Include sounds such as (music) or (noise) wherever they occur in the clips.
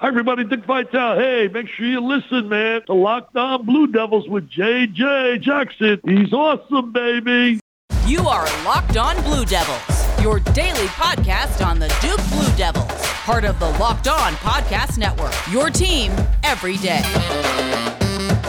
Hi, everybody. Dick Vitale. Hey, make sure you listen, man. to Locked On Blue Devils with JJ Jackson. He's awesome, baby. You are Locked On Blue Devils, your daily podcast on the Duke Blue Devils, part of the Locked On Podcast Network. Your team every day.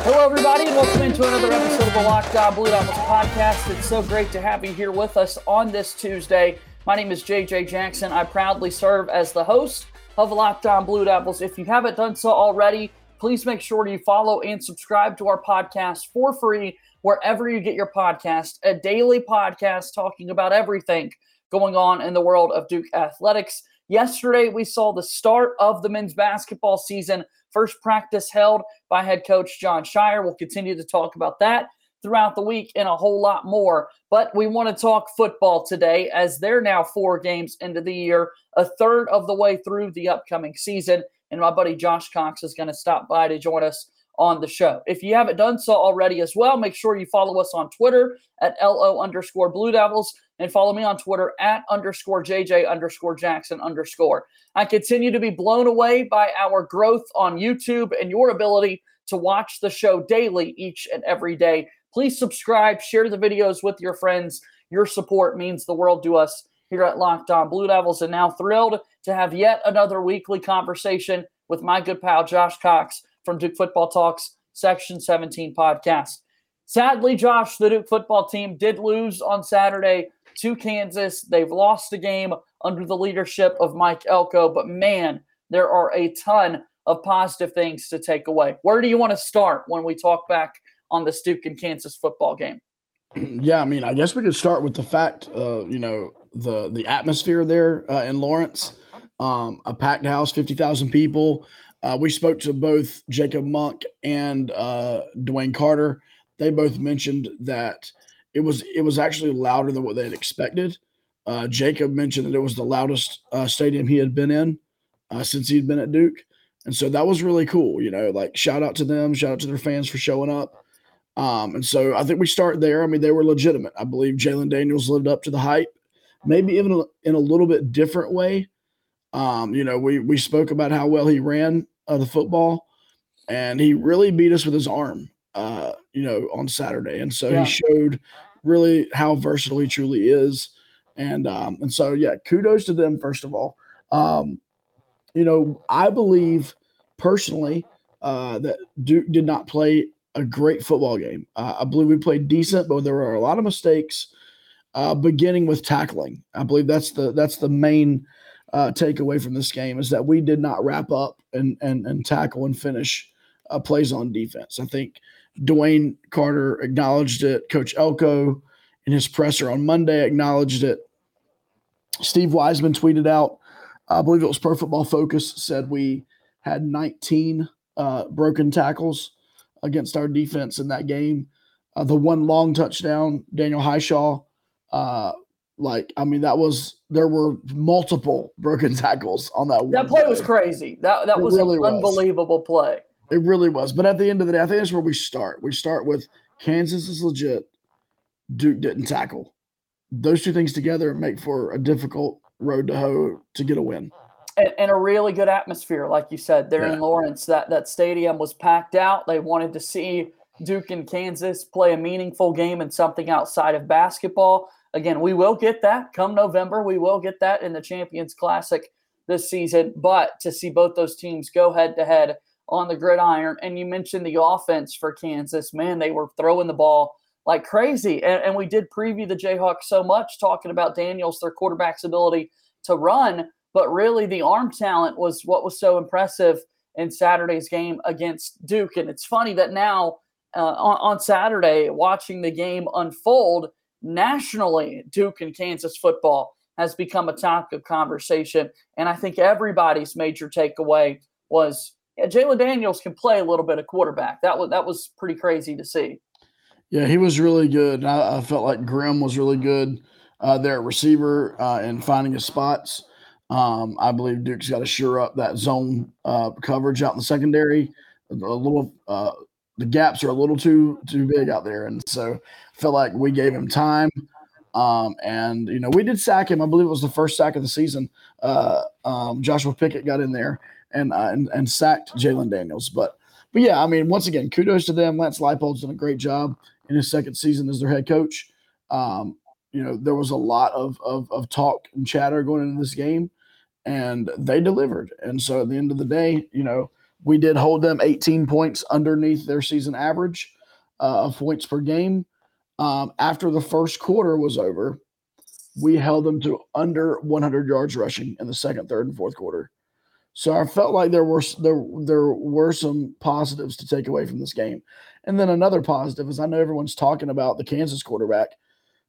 Hello, everybody, and welcome into another episode of the Locked On Blue Devils podcast. It's so great to have you here with us on this Tuesday. My name is JJ Jackson. I proudly serve as the host of Locked On Blue Devils. If you haven't done so already, please make sure you follow and subscribe to our podcast for free wherever you get your podcast. A daily podcast talking about everything going on in the world of Duke athletics. Yesterday, we saw the start of the men's basketball season. First practice held by head coach Jon Scheyer. We'll continue to talk about that throughout the week and a whole lot more. But we want to talk football today as they're now four games into the year, a third of the way through the upcoming season. And my buddy Josh Cox is going to stop by to join us on the show. If you haven't done so already as well, make sure you follow us on Twitter at LO underscore Blue Devils and follow me on Twitter at underscore JJ underscore Jackson underscore. I continue to be blown away by our growth on YouTube and your ability to watch the show daily each and every day. Please subscribe, share the videos with your friends. Your support means the world to us here at Locked On Blue Devils. And now thrilled to have yet another weekly conversation with my good pal Josh Cox from Duke Football Talks Section 17 podcast. Sadly, Josh, the Duke football team did lose on Saturday to Kansas. They've lost a game under the leadership of Mike Elko, but man, there are a ton of positive things to take away. Where do you want to start when we talk back on the Duke and Kansas football game? (clears throat) Yeah, I mean, I guess we could start with the fact, uh, you know, the the atmosphere there uh, in Lawrence, um, a packed house, fifty thousand people. Uh, we spoke to both Jacob Monk and uh, DeWayne Carter. They both mentioned that it was it was actually louder than what they had expected. Uh, Jacob mentioned that it was the loudest uh, stadium he had been in uh, since he'd been at Duke, and so that was really cool. You know, like shout out to them, shout out to their fans for showing up. Um, and so I think we start there. I mean, they were legitimate. I believe Jalon Daniels lived up to the hype, maybe even in a little bit different way. Um, you know, we we spoke about how well he ran uh, the football, and he really beat us with his arm. Uh, you know, on Saturday, and so yeah. he showed really how versatile he truly is. And um, and so yeah, kudos to them first of all. Um, you know, I believe personally uh, that Duke did not play a great football game. Uh, I believe we played decent, but there were a lot of mistakes, uh, beginning with tackling. I believe that's the that's the main uh, takeaway from this game is that we did not wrap up and and and tackle and finish uh, plays on defense. I think DeWayne Carter acknowledged it. Coach Elko in his presser on Monday acknowledged it. Steve Wiseman tweeted out, I believe it was Pro Football Focus, said we had 19 uh, broken tackles against our defense in that game. Uh, the one long touchdown, Daniel Hishaw, uh, like I mean, that was there were multiple broken (laughs) tackles on that. That play, play was crazy. That that was really an unbelievable was. play. It really was. But at the end of the day, I think that's where we start. We start with Kansas is legit. Duke didn't tackle. Those two things together make for a difficult road to hoe to get a win and, and, a really good atmosphere, like you said, there yeah. in Lawrence. That that stadium was packed out. They wanted to see Duke and Kansas play a meaningful game and something outside of basketball. Again, we will get that come November. We will get that in the Champions Classic this season. But to see both those teams go head to head on the gridiron, and you mentioned the offense for Kansas, man, they were throwing the ball like crazy. And, and we did preview the Jayhawks so much, talking about Daniels, their quarterback's ability to run but really, the arm talent was what was so impressive in Saturday's game against Duke. And it's funny that now uh, on, on Saturday, watching the game unfold nationally, Duke and Kansas football has become a topic of conversation. And I think everybody's major takeaway was yeah, Jalon Daniels can play a little bit of quarterback. That was that was pretty crazy to see. Yeah, he was really good. I, I felt like Grimm was really good uh, there at receiver uh, and finding his spots. Um, I believe Duke's got to sure up that zone uh, coverage out in the secondary. A little, uh, the gaps are a little too too big out there, and so I felt like we gave him time. Um, and you know, we did sack him. I believe it was the first sack of the season. Uh, um, Joshua Pickett got in there, and uh, and, and sacked Jalon Daniels. But but yeah, I mean, once again, kudos to them. Lance Leipold's done a great job in his second season as their head coach. Um, you know, there was a lot of, of of talk and chatter going into this game, and they delivered. And so at the end of the day, you know, we did hold them 18 points underneath their season average uh, of points per game. Um, after the first quarter was over, we held them to under 100 yards rushing in the second, third, and fourth quarter. So I felt like there were there there were some positives to take away from this game. And then another positive is I know everyone's talking about the Kansas quarterback,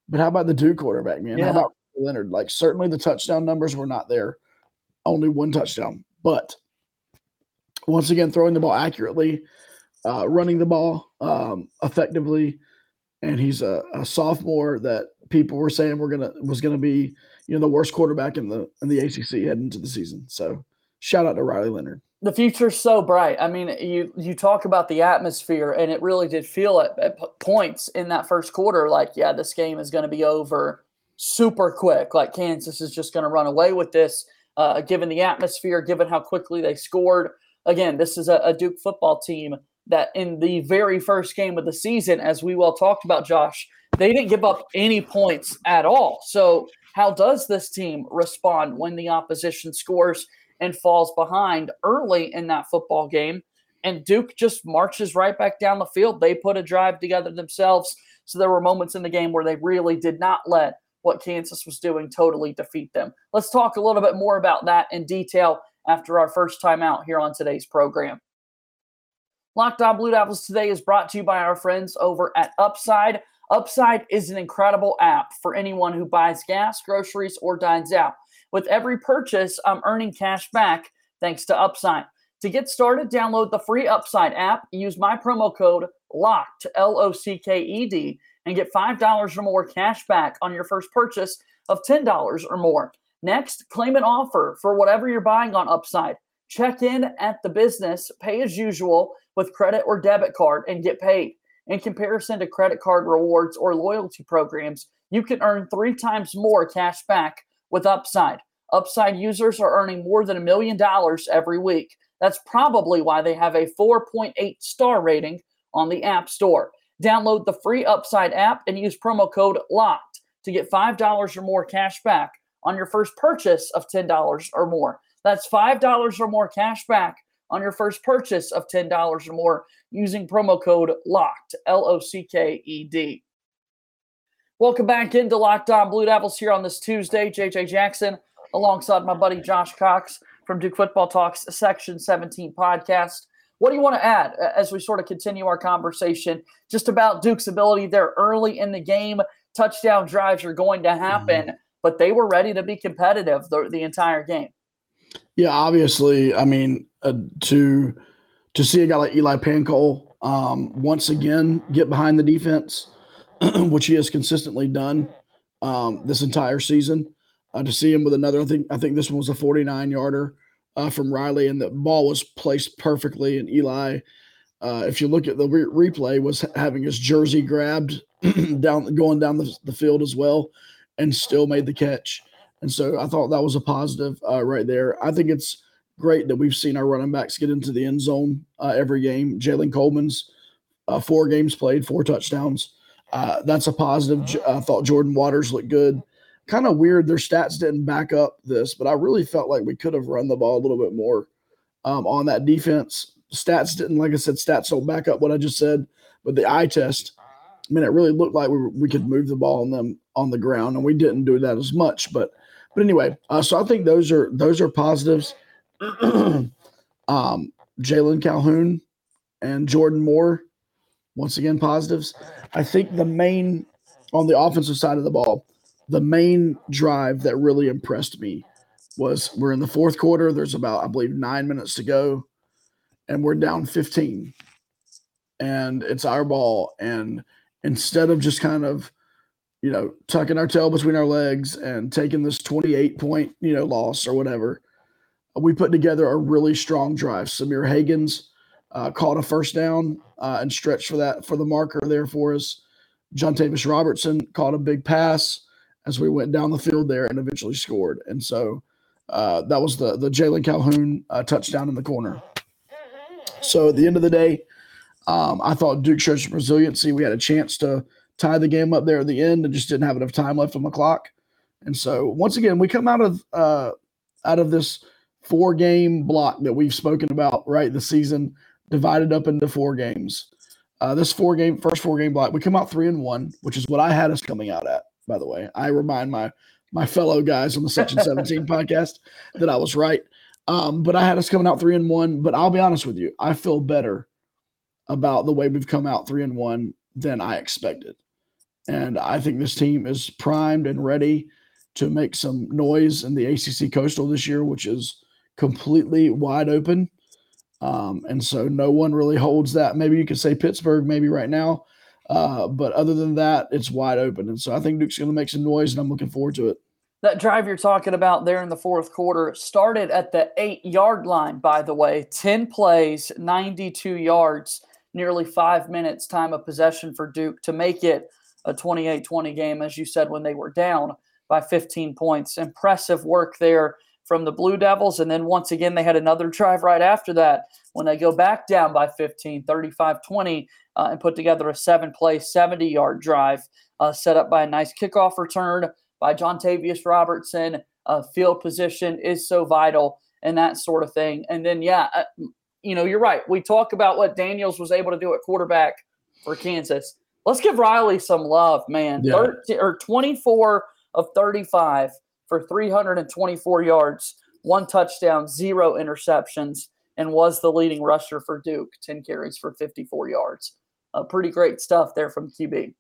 but how about the Duke quarterback, man? Yeah. How about Leonard? Like certainly the touchdown numbers were not there. Only one touchdown. But once again, throwing the ball accurately, uh, running the ball um, effectively, and he's a, a sophomore that people were saying we're gonna was gonna be you know the worst quarterback in the in the ACC heading into the season. So shout out to Riley Leonard. the future's so bright. I mean, you you talk about the atmosphere, and it really did feel at, at points in that first quarter like, yeah, this game is going to be over super quick. Like Kansas is just going to run away with this, uh, given the atmosphere, given how quickly they scored. Again, this is a, a Duke football team that in the very first game of the season, as we well talked about, Josh, they didn't give up any points at all. So, how does this team respond when the opposition scores? and falls behind early in that football game. And Duke just marches right back down the field. They put a drive together themselves. So there were moments in the game where they really did not let what Kansas was doing totally defeat them. Let's talk a little bit more about that in detail after our first time out here on today's program. Locked On Blue Devils today is brought to you by our friends over at Upside. Upside is an incredible app for anyone who buys gas, groceries, or dines out. With every purchase, I'm earning cash back thanks to Upside. To get started, download the free Upside app, use my promo code LOCKED, L O C K E D, and get $5 or more cash back on your first purchase of $10 or more. Next, claim an offer for whatever you're buying on Upside. Check in at the business, pay as usual with credit or debit card, and get paid. In comparison to credit card rewards or loyalty programs, you can earn three times more cash back with Upside. Upside users are earning more than a million dollars every week. That's probably why they have a 4.8 star rating on the App Store. Download the free Upside app and use promo code LOCKED to get $5 or more cash back on your first purchase of $10 or more. That's $5 or more cash back on your first purchase of $10 or more using promo code LOCKED, L O C K E D. Welcome back into Locked On Blue Devils here on this Tuesday. JJ Jackson alongside my buddy Josh Cox from Duke Football Talks Section 17 podcast. What do you want to add as we sort of continue our conversation just about Duke's ability there early in the game? Touchdown drives are going to happen, mm-hmm. but they were ready to be competitive the, the entire game. Yeah, obviously. I mean, uh, to to see a guy like Eli Pancol um, once again get behind the defense, (clears throat) which he has consistently done um, this entire season. Uh, to see him with another, I think I think this one was a 49 yarder uh, from Riley, and the ball was placed perfectly. And Eli, uh, if you look at the re- replay, was having his jersey grabbed (clears throat) down, going down the, the field as well, and still made the catch. And so I thought that was a positive uh, right there. I think it's great that we've seen our running backs get into the end zone uh, every game. Jaylen Coleman's uh, four games played, four touchdowns. Uh, that's a positive. I thought Jordan Waters looked good. Kind of weird, their stats didn't back up this, but I really felt like we could have run the ball a little bit more um, on that defense. Stats didn't, like I said, stats don't back up what I just said, but the eye test, I mean, it really looked like we, we could move the ball on them on the ground, and we didn't do that as much. But but anyway, uh, so I think those are those are positives. (clears throat) um, Jalon Calhoun and Jordan Moore, once again positives. I think the main on the offensive side of the ball, the main drive that really impressed me was we're in the fourth quarter. There's about I believe nine minutes to go, and we're down 15, and it's our ball. And instead of just kind of you know, tucking our tail between our legs and taking this 28 point, you know, loss or whatever. We put together a really strong drive. Sahmir Hagans uh, caught a first down uh, and stretched for that for the marker there for us. Jontavis Robertson caught a big pass as we went down the field there and eventually scored. And so Uh, that was the the Jalon Calhoun uh, touchdown in the corner. So at the end of the day, um, I thought Duke showed some resiliency. We had a chance to tie the game up there at the end and just didn't have enough time left on the clock. And so once again, we come out of uh, out of this four game block that we've spoken about, right? The season divided up into four games. Uh, this four game first four game block, we come out three and one, which is what I had us coming out at. By the way, I remind my my fellow guys on the Section 17 (laughs) podcast that I was right. Um, but I had us coming out three and one. But I'll be honest with you, I feel better about the way we've come out three and one than I expected. And I think this team is primed and ready to make some noise in the ACC Coastal this year, which is completely wide open. Um, and so no one really holds that. Maybe you could say Pittsburgh, maybe right now. Uh, but other than that, it's wide open. And so I think Duke's going to make some noise, and I'm looking forward to it. That drive you're talking about there in the fourth quarter started at the eight yard line, by the way. 10 plays, 92 yards, nearly five minutes time of possession for Duke to make it a 28 20 game, as you said, when they were down by 15 points. Impressive work there from the Blue Devils. And then once again, they had another drive right after that when they go back down by 15, 35 20, uh, and put together a seven play, 70 yard drive uh, set up by a nice kickoff return by Jontavis Robertson. Uh, field position is so vital and that sort of thing. And then, yeah, uh, you know, you're right. We talk about what Daniels was able to do at quarterback for Kansas. Let's give Riley some love, man. Yeah. 13, or 24 of 35 for 324 yards, one touchdown, zero interceptions, and was the leading rusher for Duke, 10 carries for 54 yards. Uh, pretty great stuff there from QB.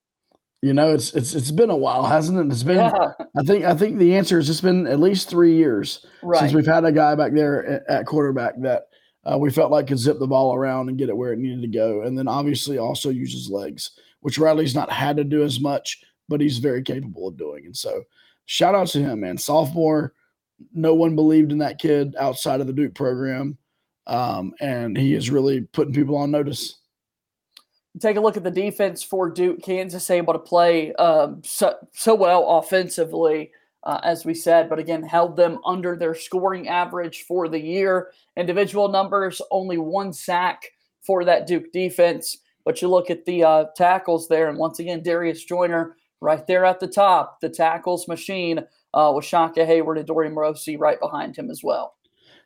You know, it's it's it's been a while, hasn't it? It's been. Yeah. I think I think the answer is it's been at least three years right. since we've had a guy back there at, at quarterback that uh, we felt like could zip the ball around and get it where it needed to go, and then obviously also use his legs, which Riley's not had to do as much, but he's very capable of doing. And so, shout out to him, man. Sophomore, no one believed in that kid outside of the Duke program, um, and he is really putting people on notice take a look at the defense for Duke. Kansas able to play um, so, so well offensively, uh, as we said, but again, held them under their scoring average for the year. Individual numbers, only one sack for that Duke defense. But you look at the uh, tackles there, and once again, Darius Joiner right there at the top, the tackles machine uh, with Shaka Heyward and Dorian Mausi right behind him as well.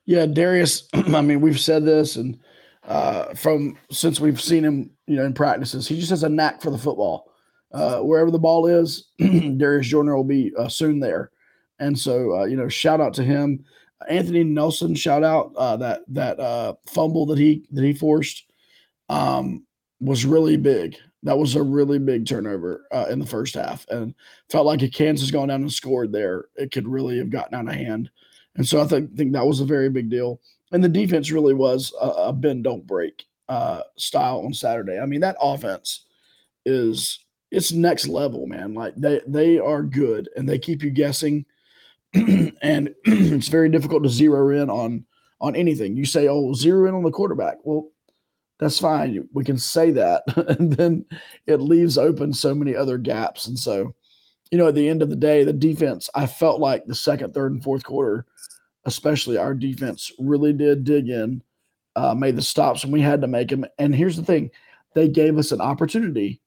Yeah, Darius, (clears throat) I mean, we've said this and – uh, from since we've seen him, you know, in practices. He just has a knack for the football. Uh, wherever the ball is, (clears throat) Darius Joiner will be uh, soon there. And so, uh, you know, shout out to him. Anthony Nelson, shout out uh, that that uh, fumble that he that he forced um, was really big. That was a really big turnover in the first half, and felt like if Kansas gone down and scored there, it could really have gotten out of hand. And so I think think that was a very big deal and the defense really was a, a bend don't break uh, style on Saturday. I mean, that offense is it's next level, man. Like they they are good and they keep you guessing, (clears throat) and (clears throat) it's very difficult to zero in on on anything. You say, "Oh, zero in on the quarterback." Well, that's fine. We can say that, (laughs) and then it leaves open so many other gaps. And so, you know, at the end of the day, the defense. I felt like the second, third, and fourth quarter especially our defense, really did dig in, uh, made the stops when we had to make them. And here's the thing they gave us an opportunity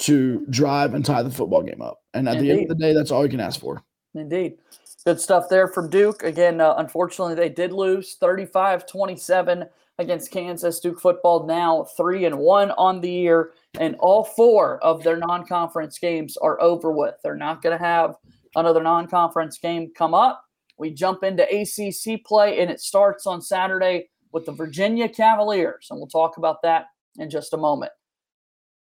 to drive and tie the football game up. And at Indeed. the end of the day, that's all you can ask for. Indeed. Good stuff there from Duke. Again, uh, unfortunately, they did lose 35 27 against Kansas. Duke football now 3 and 1 on the year, and all four of their non conference games are over with. They're not going to have another non conference game come up. We jump into ACC play, and it starts on Saturday with the Virginia Cavaliers. And we'll talk about that in just a moment.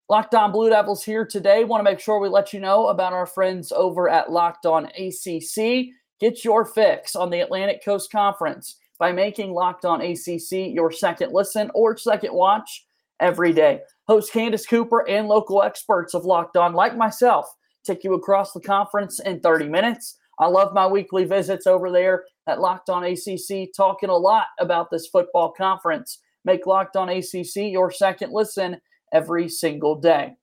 Locked On Blue Devils here today. Want to make sure we let you know about our friends over at Locked On ACC. Get your fix on the Atlantic Coast Conference by making Locked On ACC your second listen or second watch every day. Host Candace Cooper and local experts of Locked On, like myself, take you across the conference in 30 minutes. I love my weekly visits over there at Locked On ACC, talking a lot about this football conference. Make Locked On ACC your second listen every single day.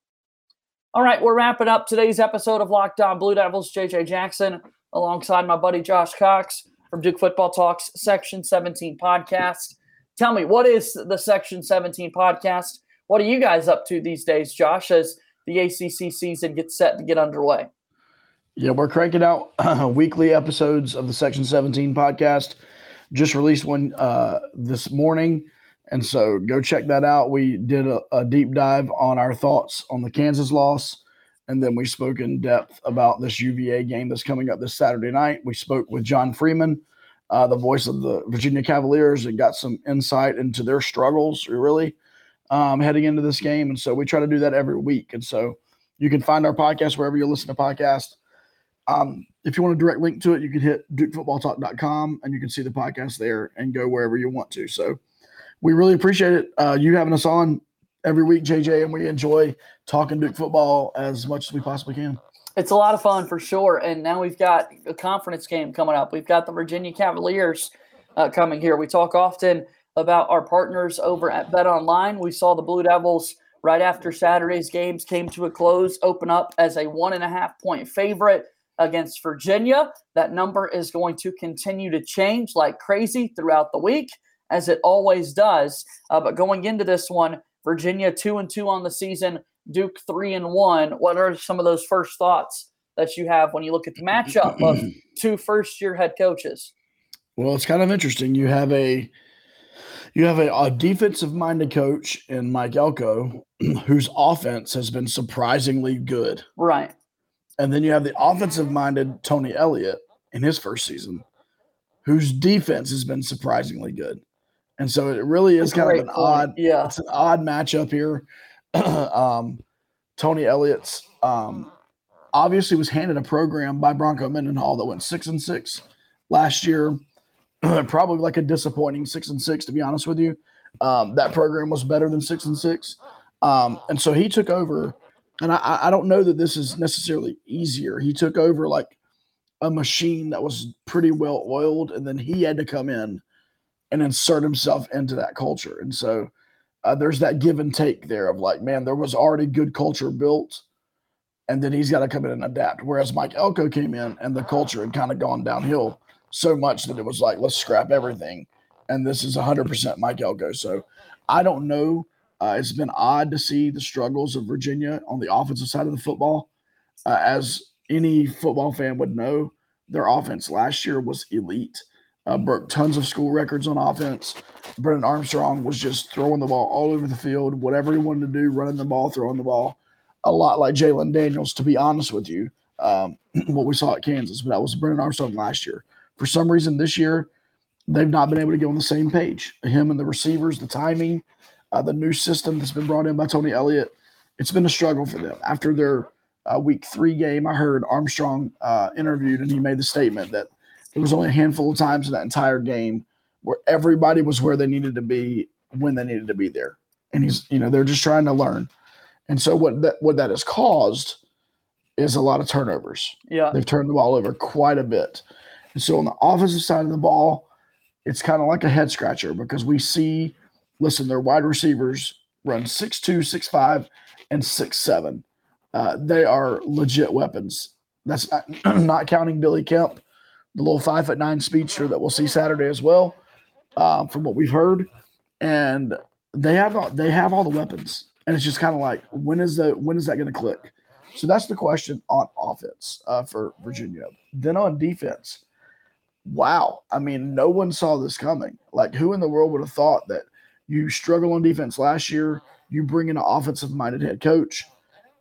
All right, we're wrapping up today's episode of Locked On Blue Devils. JJ Jackson alongside my buddy Josh Cox. From Duke Football Talks Section 17 podcast. Tell me, what is the Section 17 podcast? What are you guys up to these days, Josh, as the ACC season gets set to get underway? Yeah, we're cranking out uh, (clears throat) weekly episodes of the Section 17 podcast. Just released one uh, this morning. And so go check that out. We did a, a, deep dive on our thoughts on the Kansas loss. And then we spoke in depth about this UVA game that's coming up this Saturday night. We spoke with John Freeman, uh, the voice of the Virginia Cavaliers, and got some insight into their struggles, really, um, heading into this game. And so we try to do that every week. And so you can find our podcast wherever you listen to podcasts. Um, if you want a direct link to it, you can hit dukefootballtalk.com and you can see the podcast there and go wherever you want to. So we really appreciate it. Uh, you having us on every week, JJ, and we enjoy talking Duke football as much as we possibly can. It's a lot of fun for sure. And now we've got a conference game coming up. We've got the Virginia Cavaliers uh, coming here. We talk often about our partners over at Bet Online. We saw the Blue Devils right after Saturday's games came to a close, open up as a one and a half point favorite against Virginia. That number is going to continue to change like crazy throughout the week as it always does. Uh, but going into this one, Virginia two and two on the season, Duke three and one. What are some of those first thoughts that you have when you look at the matchup of (clears throat) two first year head coaches? Well, it's kind of interesting. You have a you have a, a defensive minded coach in Mike Elko, (clears throat) whose offense has been surprisingly good. Right. And then you have the offensive minded Tony Elliott in his first season, whose defense has been surprisingly good. And so it really is kind of an point. odd, yeah, it's an odd matchup here. (clears throat) um, Tony Elliott's um, obviously was handed a program by Bronco Mendenhall that went six and six last year. (clears throat) Probably like a disappointing six and six, to be honest with you. Um, that program was better than six and six, um, and so he took over. And I, I don't know that this is necessarily easier. He took over like a machine that was pretty well oiled, and then he had to come in and insert himself into that culture. And so uh, there's that give and take there of like, man, there was already good culture built, and then he's got to come in and adapt. Whereas Mike Elko came in and the culture had kind of gone downhill so much that it was like, let's scrap everything. And this is 100% Mike Elko. So I don't know. Uh, it's been odd to see the struggles of Virginia on the offensive side of the football. Uh, as any football fan would know, their offense last year was elite uh, broke tons of school records on offense. Brennan Armstrong was just throwing the ball all over the field, whatever he wanted to do, running the ball, throwing the ball. A lot like Jalon Daniels, to be honest with you, um, (clears throat) what we saw at Kansas, but that was Brennan Armstrong last year. For some reason, this year, they've not been able to get on the same page. Him and the receivers, the timing, uh, the new system that's been brought in by Tony Elliott, it's been a struggle for them. After their uh, week three game, I heard Armstrong uh, interviewed and he made the statement that – there was only a handful of times in that entire game where everybody was where they needed to be when they needed to be there. And he's, you know, they're just trying to learn. And so what that what that has caused is a lot of turnovers. Yeah. They've turned the ball over quite a bit. And so on the offensive side of the ball, it's kind of like a head scratcher because we see, listen, their wide receivers run six two, six five, and six seven. Uh, they are legit weapons. That's not, (clears throat) not counting Billy Kemp, the little five foot nine speedster that we'll see Saturday as well, uh, from what we've heard. And they have they have all the weapons, and it's just kind of like when is the when is that going to click? So that's the question on offense uh, for Virginia. Then on defense, wow! I mean, no one saw this coming. Like, who in the world would have thought that you struggle on defense last year? You bring in an offensive minded head coach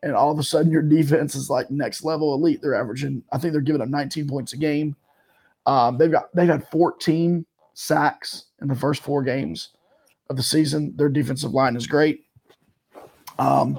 and all of a sudden your defense is like next level elite. They're averaging, I think they're giving up 19 points a game. Um, they've got they've had 14 sacks in the first four games of the season. Their defensive line is great. Um,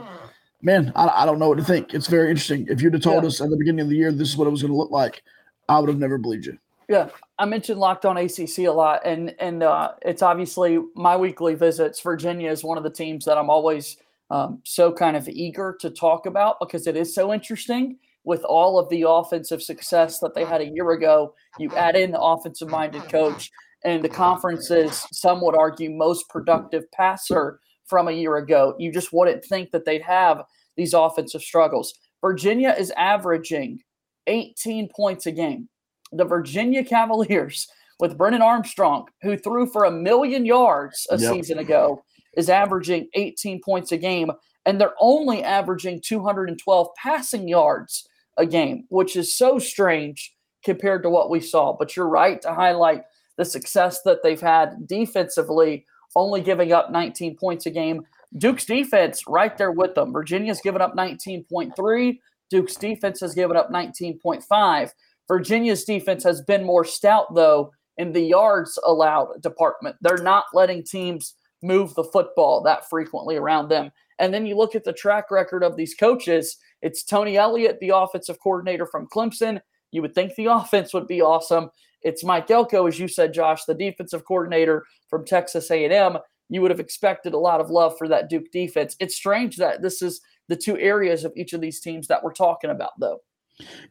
man, I, I don't know what to think. It's very interesting. If you'd have told yeah. us at the beginning of the year this is what it was going to look like, I would have never believed you. Yeah, I mentioned Locked On ACC a lot, and and uh, it's obviously my weekly visits. Virginia is one of the teams that I'm always um, so kind of eager to talk about because it is so interesting with all of the offensive success that they had a year ago. You add in the offensive minded coach and the conference's, some would argue, most productive passer from a year ago. You just wouldn't think that they'd have these offensive struggles. Virginia is averaging 18 points a game. The Virginia Cavaliers with Brennan Armstrong, who threw for a million yards a yep. season ago, is averaging 18 points a game, and they're only averaging 212 passing yards a game, which is so strange compared to what we saw. But you're right to highlight the success that they've had defensively, only giving up 19 points a game. Duke's defense right there with them. Virginia's given up 19.3. Duke's defense has given up 19.5. Virginia's defense has been more stout, though, in the yards allowed department. They're not letting teams move the football that frequently around them. And then you look at the track record of these coaches. It's Tony Elliott, the offensive coordinator from Clemson. You would think the (laughs) offense would be awesome. It's Mike Elko, as you said, Josh, the defensive coordinator from Texas A&M. You would have expected a lot of love for that Duke defense. It's strange that this is the two areas of each of these teams that we're talking about, though.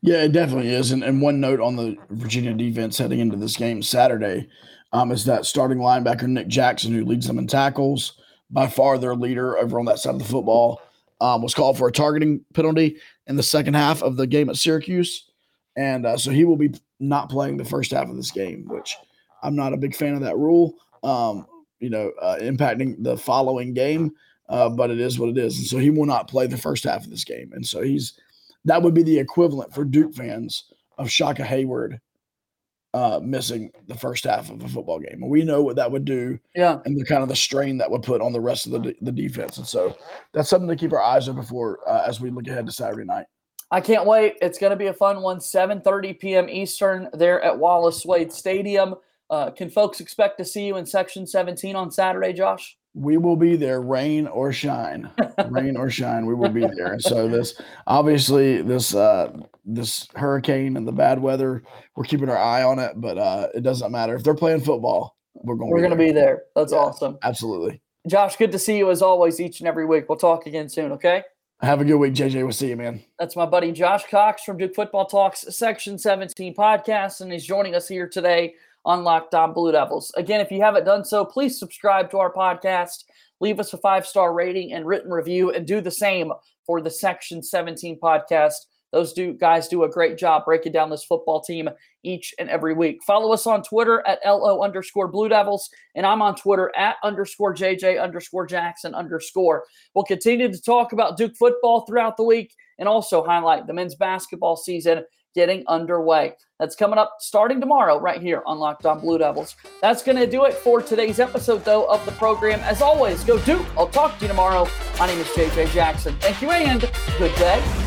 Yeah, it definitely is. And, and one note on the Virginia defense heading into this game Saturday um, is that starting linebacker Nick Jackson, who leads them in tackles, by far their leader over on that side of the football, um, was called for a targeting penalty in the second half of the game at Syracuse. And uh, so he will be not playing the first half of this game, which I'm not a big fan of that rule, um, you know, uh, impacting the following game. Uh, but it is what it is. And so he will not play the first half of this game. And so he's that would be the equivalent for Duke fans of Shaka Heyward uh, missing the first half of a football game. And we know what that would do. Yeah. And the kind of the strain that would put on the rest of the, the defense. And so that's something to keep our eyes open for uh, as we look ahead to Saturday night. I can't wait. It's going to be a fun one. 7:30 p.m. Eastern there at Wallace Wade Stadium. Uh, can folks expect to see you in Section 17 on Saturday, Josh? We will be there, rain or shine, rain or shine. We will be there. And so this, obviously, this uh, this hurricane and the bad weather, we're keeping our eye on it. But uh, it doesn't matter if they're playing football. We're going. We're going to be there. That's yeah, awesome. Absolutely. Josh, good to see you as always, each and every week. We'll talk again soon. Okay. Have a good week, JJ. We'll see you, man. That's my buddy Josh Cox from Duke Football Talks Section 17 podcast, and he's joining us here today on Locked On Blue Devils. Again, if you haven't done so, please subscribe to our podcast, leave us a five star rating and written review, and do the same for the Section 17 podcast. Those do guys do a great job breaking down this football team each and every week. Follow us on Twitter at LO underscore Blue Devils, and I'm on Twitter at underscore JJ underscore Jackson underscore. We'll continue to talk about Duke football throughout the week and also highlight the men's basketball season getting underway. That's coming up starting tomorrow, right here on Locked On Blue Devils. That's going to do it for today's episode, though, of the program. As always, go Duke. I'll talk to you tomorrow. My name is JJ Jackson. Thank you and good day.